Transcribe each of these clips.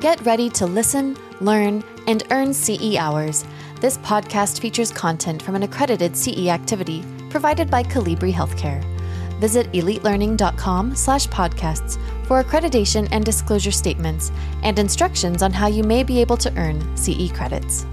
Get ready to listen, learn, and earn CE hours. This podcast features content from an accredited CE activity provided by Colibri Healthcare. Visit elitelearning.com slash podcasts for accreditation and disclosure statements and instructions on how you may be able to earn CE credits.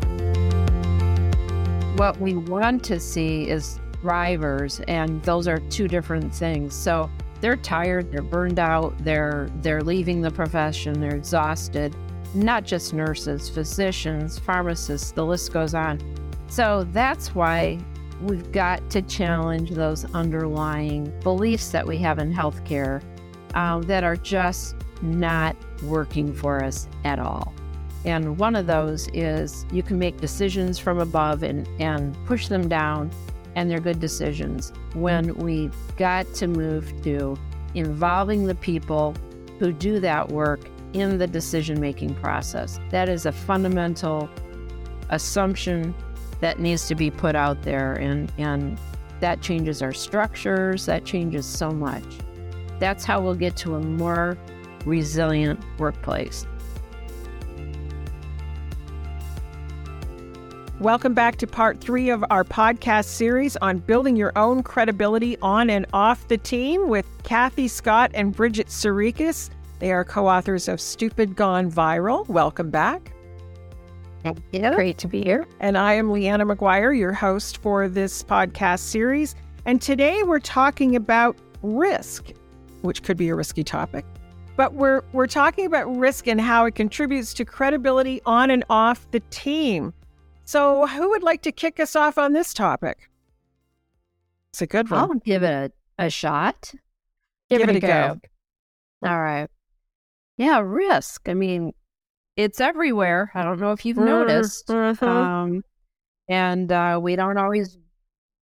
What we want to see is drivers, and those are two different things. So they're tired, they're burned out, they're they're leaving the profession, they're exhausted. Not just nurses, physicians, pharmacists, the list goes on. So that's why we've got to challenge those underlying beliefs that we have in healthcare um, that are just not working for us at all. And one of those is you can make decisions from above and, and push them down, and they're good decisions. When we've got to move to involving the people who do that work in the decision making process, that is a fundamental assumption that needs to be put out there. And, and that changes our structures, that changes so much. That's how we'll get to a more resilient workplace. Welcome back to part three of our podcast series on building your own credibility on and off the team with Kathy Scott and Bridget Sarikas. They are co authors of Stupid Gone Viral. Welcome back. Thank you. Great to be here. And I am Leanna McGuire, your host for this podcast series. And today we're talking about risk, which could be a risky topic. But we're we're talking about risk and how it contributes to credibility on and off the team. So, who would like to kick us off on this topic? It's a good one. I'll give it a, a shot. Give, give it, it, a go. go. All right. Yeah, risk. I mean, it's everywhere. I don't know if you've noticed. Mm-hmm. Um, and uh, we don't always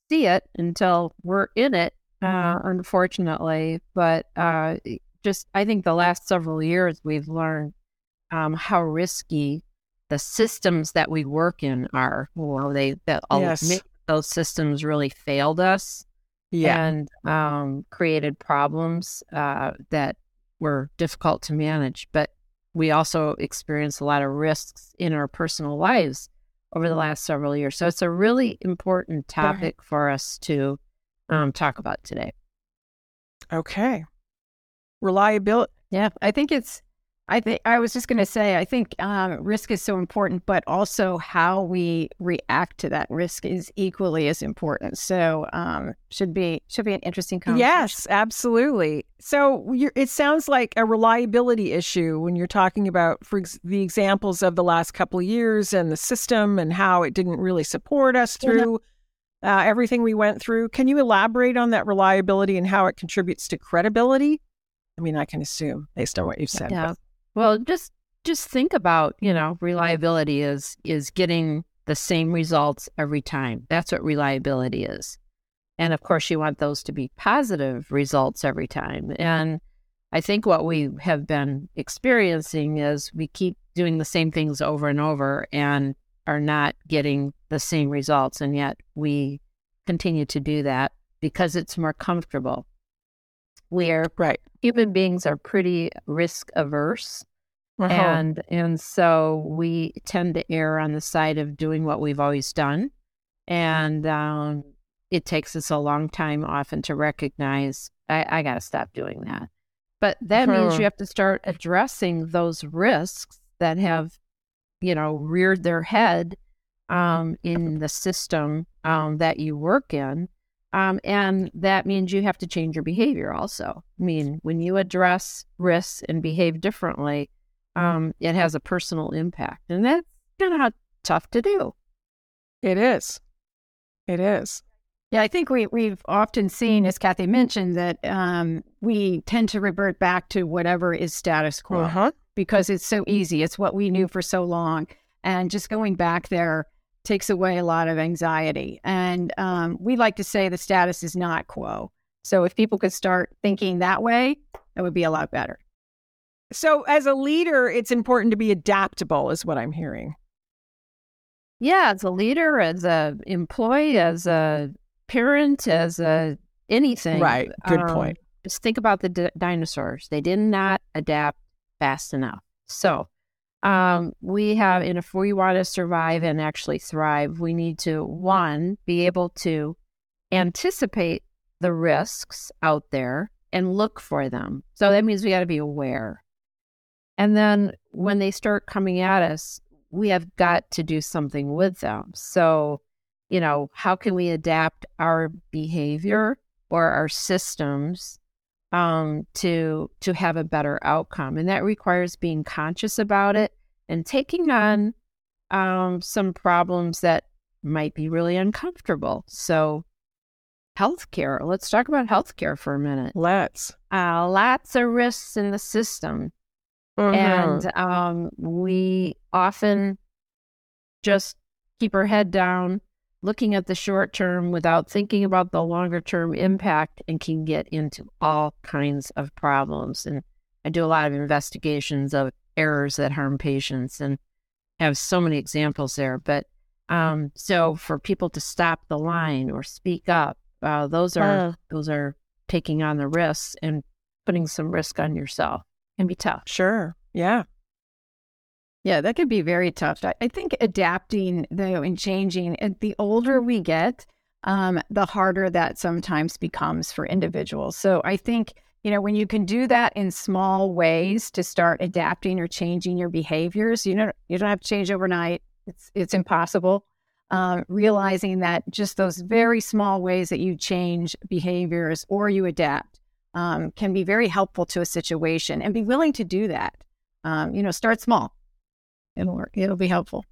see it until we're in it, uh, mm-hmm. unfortunately. But uh, just, I think the last several years, we've learned um, how risky the systems that we work in are. Well, they that yes. those systems really failed us, yeah. and um, created problems uh, that were difficult to manage. But we also experienced a lot of risks in our personal lives over the last several years. So it's a really important topic right. for us to um, talk about today. Okay. Reliability. Yeah, I think it's I think I was just going to say, I think um, risk is so important, but also how we react to that risk is equally as important. So um, should be should be an interesting conversation. Yes, absolutely. So it sounds like a reliability issue when you're talking about, for ex- the examples of the last couple of years and the system and how it didn't really support us through. Uh, everything we went through. Can you elaborate on that reliability and how it contributes to credibility? I mean, I can assume based on what you've said. Yeah. But. Well, mm-hmm. just just think about, you know, reliability is is getting the same results every time. That's what reliability is. And of course, you want those to be positive results every time. And I think what we have been experiencing is we keep doing the same things over and over and are not getting the same results. And yet we continue to do that because it's more comfortable. We're right human beings are pretty risk averse. Uh-huh. And and so we tend to err on the side of doing what we've always done. And um, it takes us a long time often to recognize I, I got to stop doing that. But that uh-huh. means you have to start addressing those risks that have, you know, reared their head um, in the system um, that you work in um, and that means you have to change your behavior also. I mean, when you address risks and behave differently, um, it has a personal impact. And that's kind of tough to do. It is. It is. Yeah, I think we, we've often seen, as Kathy mentioned, that um, we tend to revert back to whatever is status quo uh-huh. because it's so easy. It's what we knew for so long. And just going back there takes away a lot of anxiety. And um, we like to say the status is not quo. So if people could start thinking that way, it would be a lot better. So as a leader, it's important to be adaptable, is what I'm hearing. Yeah, as a leader, as a employee, as a parent, as a anything. Right. Good um, point. just think about the d- dinosaurs. They did not adapt fast enough. So, um, we have, and if we want to survive and actually thrive, we need to, one, be able to anticipate the risks out there and look for them. So that means we got to be aware. And then when they start coming at us, we have got to do something with them. So, you know, how can we adapt our behavior or our systems um, to to have a better outcome, and that requires being conscious about it and taking on um, some problems that might be really uncomfortable. So, healthcare. Let's talk about healthcare for a minute. Let's. Uh, lots of risks in the system, Mhm. and um, we often just keep our head down looking at the short term without thinking about the longer term impact and can get into all kinds of problems. And I do a lot of investigations of errors that harm patients and have so many examples there. But um, so for people to stop the line or speak up, uh, those are Uh. those are taking on the risks and putting some risk on yourself. Can be tough. Sure. Yeah. Yeah, that could be very tough. I, think adapting though and changing, and the older we get, um, the harder that sometimes becomes for individuals. So I think, you know, when you can do that in small ways to start adapting or changing your behaviors, you know, you don't have to change overnight. It's it's impossible. Um, realizing that just those very small ways that you change behaviors or you adapt um, can be very helpful to a situation and be willing to do that. Um, you know, start small it'll work. It'll be helpful.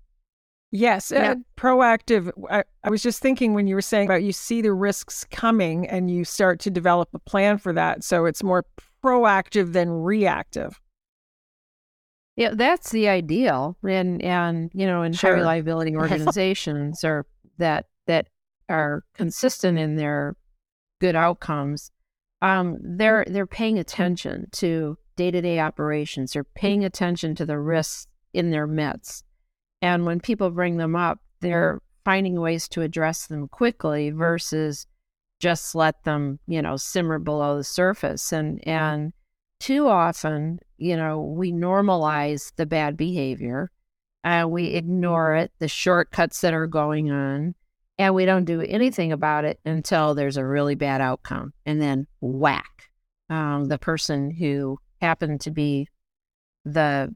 Yes, Yeah. uh, proactive. I, I was just thinking when you were saying about you see the risks coming and you start to develop a plan for that. So it's more proactive than reactive. Yeah, that's the ideal, and and you know, in high Sure. reliability organizations are that that are consistent in their good outcomes. Um, they're they're paying attention to day to day operations. They're paying attention to the risks in their midst, and when people bring them up, they're finding ways to address them quickly versus just let them, you know, simmer below the surface. And and too often, you know, we normalize the bad behavior and we ignore it, the shortcuts that are going on, and we don't do anything about it until there's a really bad outcome. And then whack, um, the person who happened to be the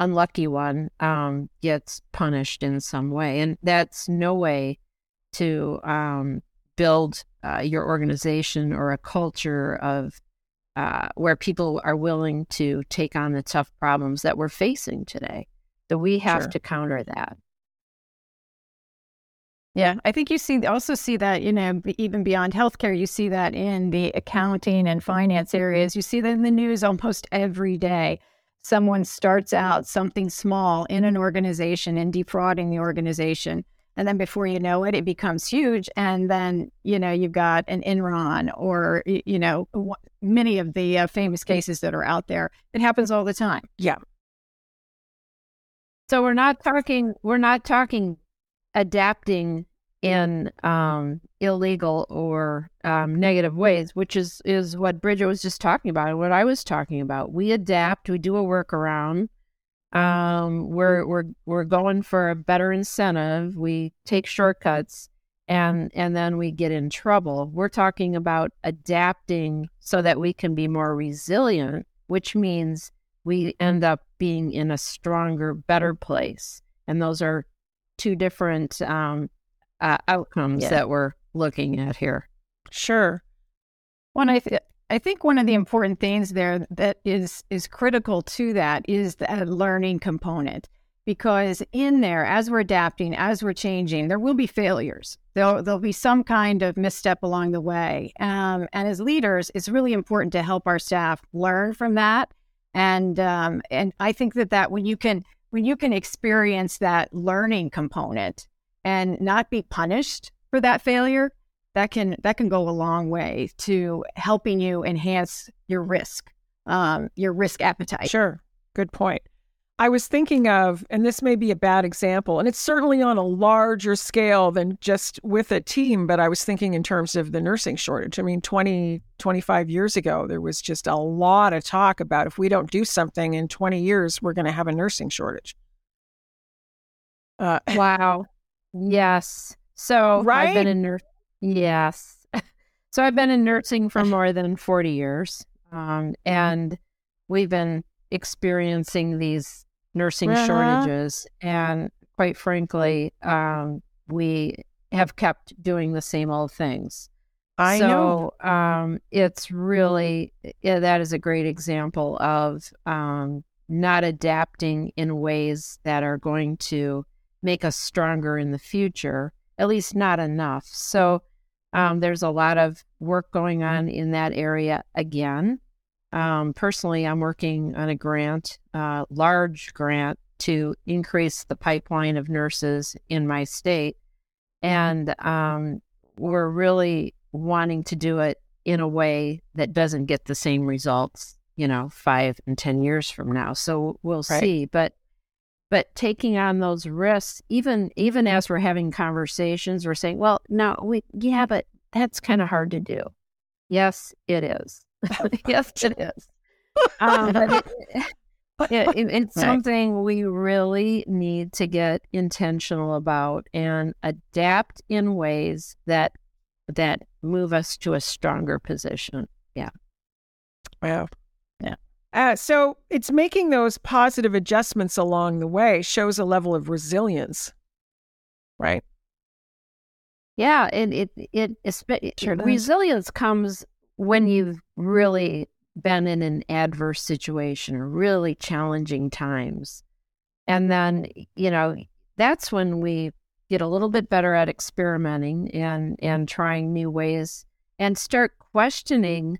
unlucky one um, gets punished in some way. And that's no way to um, build uh, your organization or a culture of uh, where people are willing to take on the tough problems that we're facing today. So we have Sure. to counter that. Yeah, I think you see also see that you know even beyond healthcare, you see that in the accounting and finance areas. You see that in the news almost every day. Someone starts out something small in an organization and defrauding the organization, and then before you know it, it becomes huge. And then you know you've got an Enron or you know many of the uh, famous cases that are out there. It happens all the time. Yeah. So we're not talking we're not talking adapting in um, illegal or um, negative ways, which is is what Bridget was just talking about and what I was talking about. We adapt, we do a workaround. Um, we're we're we're going for a better incentive. We take shortcuts and and then we get in trouble. We're talking about adapting so that we can be more resilient, which means we end up being in a stronger, better place. And those are two different um, uh, outcomes Yeah. that we're looking at here. Sure. One, I th- I think one of the important things there that is is critical to that is the learning component, because in there, as we're adapting, as we're changing, there will be failures. There'll there'll be some kind of misstep along the way, um, and as leaders, it's really important to help our staff learn from that. And um, and I think that that when you can when you can experience that learning component and not be punished for that failure, that can that can go a long way to helping you enhance your risk, um, your risk appetite. Sure. Good point. I was thinking of, and this may be a bad example, and it's certainly on a larger scale than just with a team, but I was thinking in terms of the nursing shortage. I mean, 20, 25 years ago, there was just a lot of talk about if we don't do something in 20 years, we're going to have a nursing shortage. Uh, wow. Yes. So right? I've been in nursing. Yes. so I've been in nursing for more than 40 years. Um, and we've been experiencing these nursing uh-huh. shortages. And quite frankly, um, we have kept doing the same old things. I so, know. Um, it's really, yeah, that is a great example of um, not adapting in ways that are going to make us stronger in the future, at least not enough. So, um, there's a lot of work going on in that area again. Um, personally, I'm working on a grant, uh, large grant, to increase the pipeline of nurses in my state. And um, we're really wanting to do it in a way that doesn't get the same results, you know, five and 10 years from now. So we'll right. see. But but taking on those risks, even even as we're having conversations, we're saying, well, no, we yeah, but that's kind of hard to do. Yes, it is. yes, it is. Um, but it, it, it, it's right. something we really need to get intentional about and adapt in ways that that move us to a stronger position. Yeah. Yeah. Uh, so it's making those positive adjustments along the way shows a level of resilience, right? Yeah, and it it, it, sure resilience comes when you've really been in an adverse situation, or really challenging times. And then, you know, that's when we get a little bit better at experimenting and and trying new ways and start questioning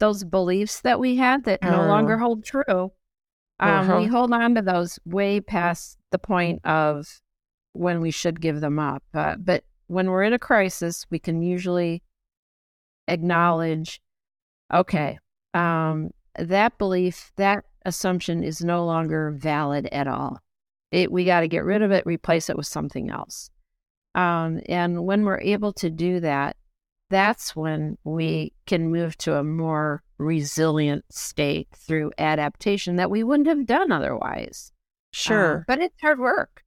those beliefs that we had that no longer uh-huh. hold true. Um, uh-huh. We hold on to those way past the point of when we should give them up. Uh, but when we're in a crisis, we can usually acknowledge, okay, um, that belief, that assumption is no longer valid at all. It, we got to get rid of it, replace it with something else. Um, and when we're able to do that, that's when we can move to a more resilient state through adaptation that we wouldn't have done otherwise. Sure. Um, but it's hard work.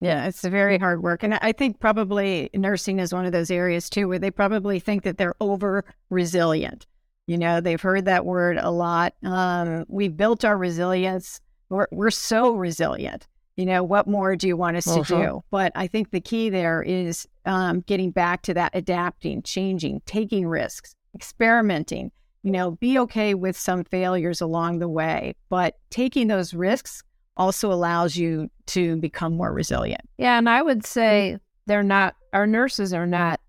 Yeah, it's very hard work. And I think probably nursing is one of those areas too where they probably think that they're over resilient. You know, they've heard that word a lot. Um, we've built our resilience. We're, we're so resilient. You know, what more do you want us uh-huh. to do? But I think the key there is um, getting back to that adapting, changing, taking risks, experimenting. You know, be okay with some failures along the way, but taking those risks also allows you to become more resilient. Yeah. And I would say they're not, our nurses are not,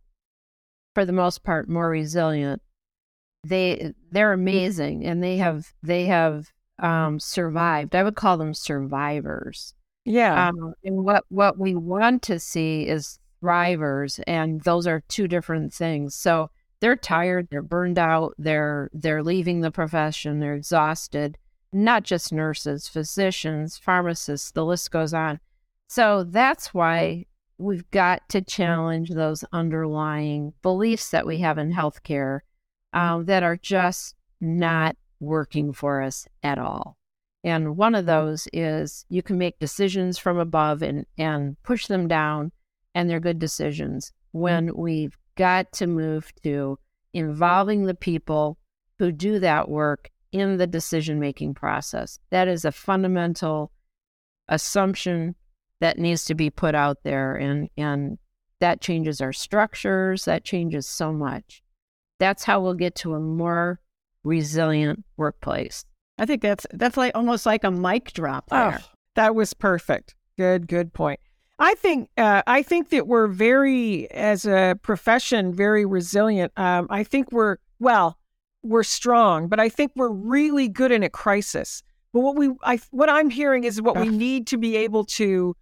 for the most part, more resilient. They, they're amazing and they have, they have um, survived. I would call them survivors. Yeah. Um, and what, what we want to see is thrivers. And those are two different things. So they're tired, they're burned out, they're, they're leaving the profession, they're exhausted not just nurses, physicians, pharmacists, the list goes on. So that's why we've got to challenge those underlying beliefs that we have in healthcare um, that are just not working for us at all. And one of mm-hmm. those is you can make decisions from above and, and push them down, and they're good decisions. Mm-hmm. When we've got to move to involving the people who do that work in the decision making process. That is a fundamental assumption that needs to be put out there and and that changes our structures, that changes so much. That's how we'll get to a more resilient workplace. I think that's that's like almost like a mic drop there. Oh, that was perfect. Good, good point. I think uh, I think that we're very, as a profession, very resilient. Um, I think we're well we're strong, but I think we're really good in a crisis. But what we, I, what I'm hearing is what we need to be able to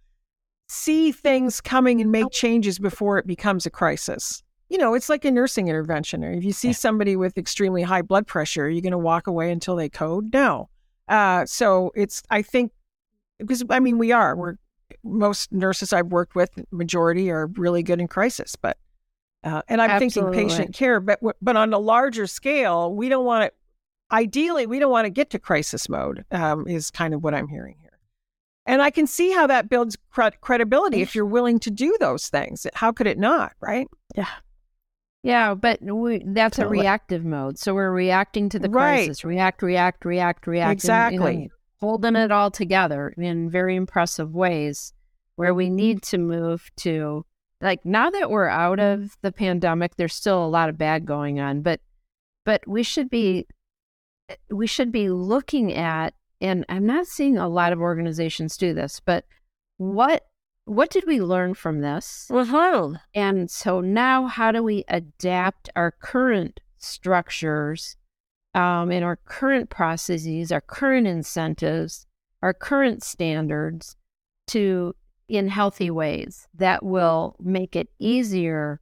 see things coming and make changes before it becomes a crisis. You know, it's like a nursing intervention. If you see somebody with extremely high blood pressure, are you going to walk away until they code? No. Uh, so it's I think because I mean we are we're most nurses I've worked with majority are really good in crisis, but uh, and I'm Absolutely. thinking patient care, but but on a larger scale, we don't want to. Ideally, we don't want to get to crisis mode. Um, is kind of what I'm hearing here, and I can see how that builds cred- credibility if you're willing to do those things. How could it not? Right? Yeah, but we, that's a reactive mode. So we're reacting to the crisis. Right. React, react, react, react. and, you know, Exactly. holding it all together in very impressive ways where we mm-hmm. need to move to like now that we're out of the pandemic there's still a lot of bad going on but but we should be eh, we should be looking at and I'm not seeing a lot of organizations do this but what what did we learn from this? And so now, how do we adapt our current structures um, and our current processes, our current incentives, our current standards to in healthy ways that will make it easier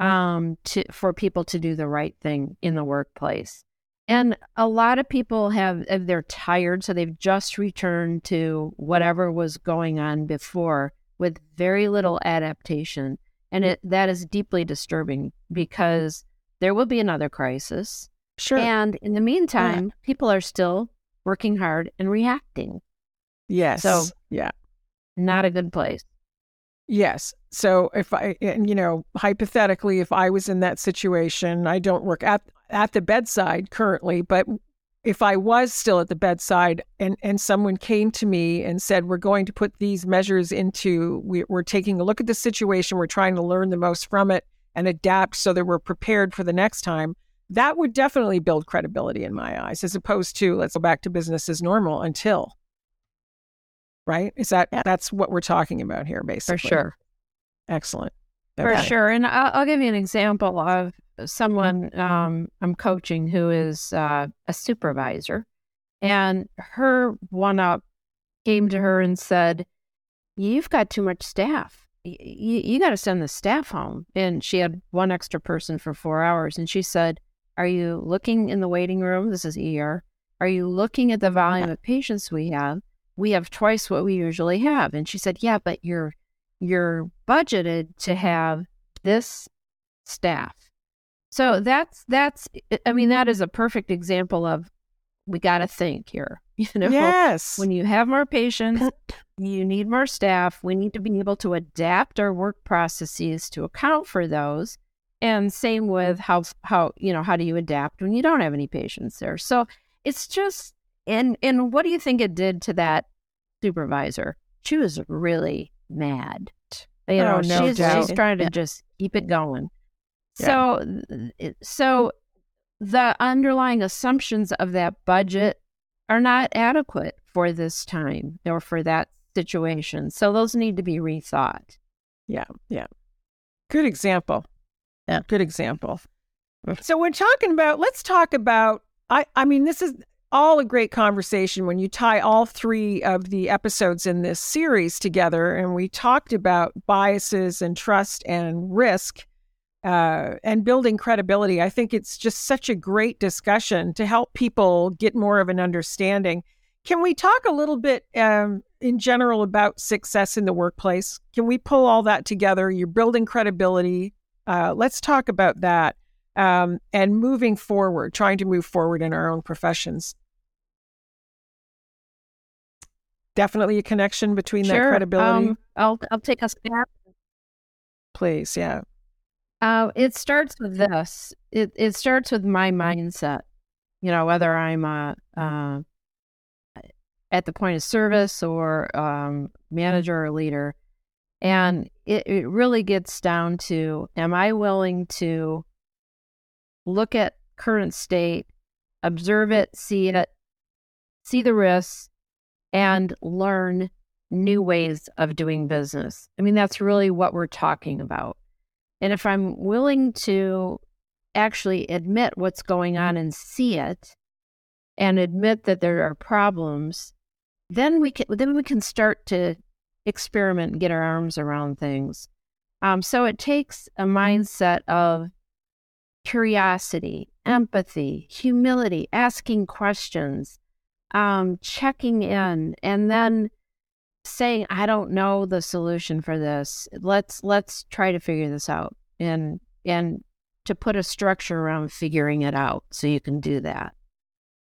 um, to for people to do the right thing in the workplace. And a lot of people have they're tired, so they've just returned to whatever was going on before with very little adaptation. And mm. it, that is deeply disturbing because there will be another crisis. Sure. And in the meantime, people are still working hard and reacting. yes. so- yeah. Not a good place. Yes. So if I, and you know, hypothetically, if I was in that situation, I don't work at at the bedside currently, but if I was still at the bedside and and someone came to me and said, "We're going to put these measures into, we, we're taking a look at the situation, we're trying to learn the most from it and adapt so that we're prepared for the next time," that would definitely build credibility in my eyes, as opposed to let's go back to business as normal until. Right? Is that that's what we're talking about here, basically? For sure. Excellent. For Okay. sure. And I'll, I'll give you an example of someone um, I'm coaching who is uh, a supervisor. And her one up came to her and said, You've got too much staff. Y- You, you got to send the staff home. And she had one extra person for four hours. And she said, Are you looking in the waiting room? This is ER. Are you looking at the volume of patients we have? We have twice what we usually have. And she said, Yeah, but you're you're budgeted to have this staff. So that's that's I mean that mm-hmm. is a perfect example of we got to think here. You know, Yes. when you have more patients, you need more staff. We need to be able to adapt our work processes to account for those. And same with how how you know how do you adapt when you don't have any patients there? So it's just and and what do you think it did to that supervisor? She was really mad. You oh, know, Oh, no she's doubt. she's trying to just keep it going. Yeah. So so the underlying assumptions of that budget are not adequate for this time or for that situation. So those need to be rethought. Yeah, yeah. Good example. Yeah. Good example. So we're talking about let's talk about I I mean this is all a great conversation when you tie all three of the episodes in this series together and we talked about biases and trust and risk uh, and building credibility. I think it's just such a great discussion to help people get more of an understanding. Can we talk a little bit um, in general about success in the workplace? Can we pull all that together? You're building credibility. Uh, let's talk about that um, and moving forward, trying to move forward in our own professions. Definitely a connection between that credibility. Um, I'll I'll take a step. Please, yeah. Uh, it starts with this. It it starts with my mindset. You know, whether I'm uh, uh, at the point of service or um, manager or leader, and it, it really gets down to: Am I willing to look at current state, observe it, see it, see the risks, and learn new ways of doing business? I mean, that's really what we're talking about. And if I'm willing to actually admit what's going on and see it and admit that there are problems, then we can then we can start to experiment and get our arms around things. Um, so it takes a mindset of curiosity, empathy, humility, asking questions, um, checking in and then saying, I don't know the solution for this. Let's let's try to figure this out. And and to put a structure around figuring it out so you can do that.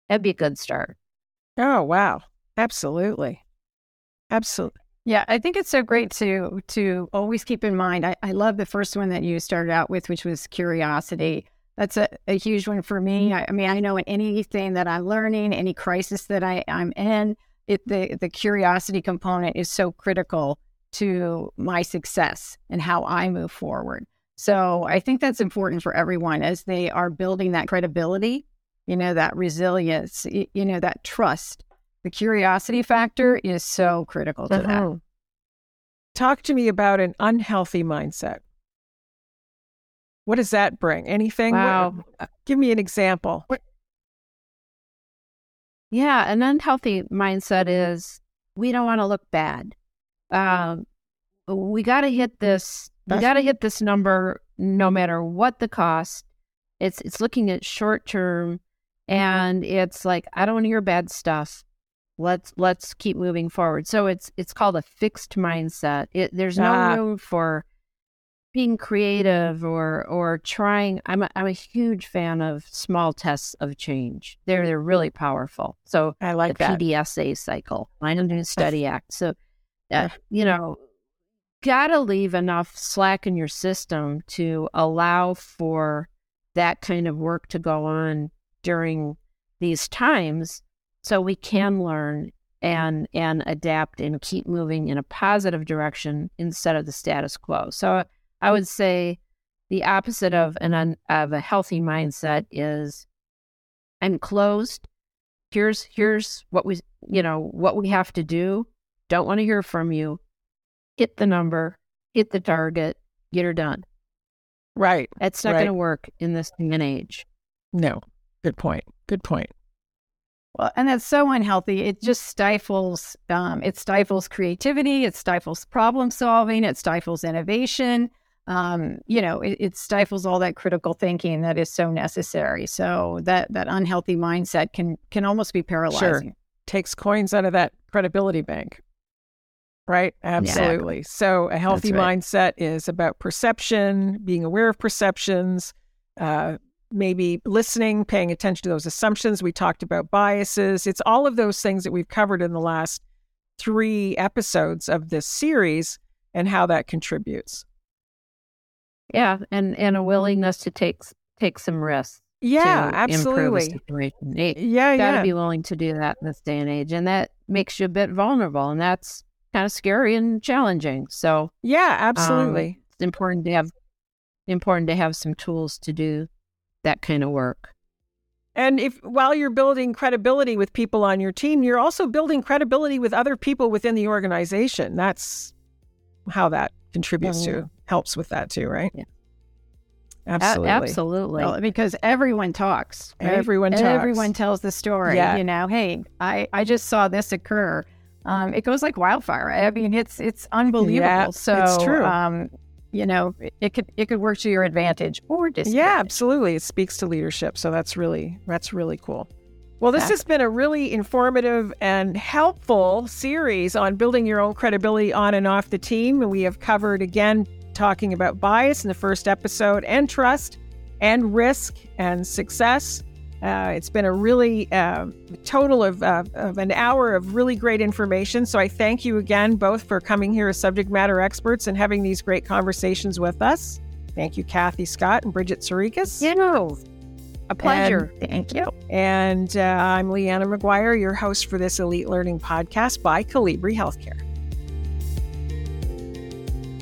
That'd be a good start. Oh, wow. Absolutely. Absolutely. Yeah, I think it's so great to to always keep in mind. I, I love the first one that you started out with, which was curiosity. That's a, a huge one for me. I, I mean, I know in anything that I'm learning, any crisis that I, I'm in, it, the the curiosity component is so critical to my success and how I move forward. So I think that's important for everyone as they are building that credibility, you know, that resilience, you know, that trust. The curiosity factor is so critical to uh-huh. that. Talk to me about an unhealthy mindset. What does that bring? Anything? Wow. What, give me an example. What? Yeah, an unhealthy mindset is we don't want to look bad. Um, we got to hit this we got to hit this number no matter what the cost. It's it's looking at short term, and it's like I don't want to hear bad stuff. Let's let's keep moving forward. So it's it's called a fixed mindset. It, there's no ah. room for being creative or or trying. I'm a, I'm a huge fan of small tests of change. They're they're really powerful. So I like the that. PDSA cycle, Plan Do Study Act. So uh, you know got to leave enough slack in your system to allow for that kind of work to go on during these times so we can learn and and adapt and keep moving in a positive direction instead of the status quo. So I would say the opposite of an un, of a healthy mindset is I'm closed. Here's here's what we you know what we have to do. Don't want to hear from you hit the number, hit the target, get her done. Right. That's not right. going to work in this day and age. No. Good point. Good point. Well, and that's so unhealthy. It just stifles. Um, it stifles creativity. It stifles problem solving. It stifles innovation. Um, you know, it, it, stifles all that critical thinking that is so necessary. So that that unhealthy mindset can can almost be paralyzing. Sure. Takes coins out of that credibility bank. Right. Absolutely. Yeah. So a healthy right. mindset is about perception, being aware of perceptions, uh, maybe listening, paying attention to those assumptions. We talked about biases. It's all of those things that we've covered in the last three episodes of this series and how that contributes. Yeah, and and a willingness to take take some risks. Yeah, absolutely. yeah, got to yeah. be willing to do that in this day and age, and that makes you a bit vulnerable, and that's kind of scary and challenging. So yeah, absolutely. Um, it's important to have important to have some tools to do that kind of work. And if while you're building credibility with people on your team, you're also building credibility with other people within the organization. That's how that contributes to helps with that too, right? Yeah. Absolutely. A- absolutely. Well, because everyone talks. Right? Everyone talks. Everyone tells the story. Yeah. You know, hey, I, I just saw this occur um, it goes like wildfire. I mean, it's it's unbelievable. Yeah, so it's true. Um, you know, it could it could work to your advantage or disadvantage. Yeah, absolutely. It speaks to leadership, so that's really that's really cool. Well, this has been a really informative and helpful series on building your own credibility on and off the team. And we have covered again talking about bias in the first episode and trust and risk and success. Uh, it's been a really uh, total of, uh, of an hour of really great information. So I thank you again both for coming here as subject matter experts and having these great conversations with us. Thank you, Kathy Scott and Bridget Sarikas. You know, a pleasure. And, thank you. And uh, I'm Leanna McGuire, your host for this Elite Learning podcast by Colibri Healthcare.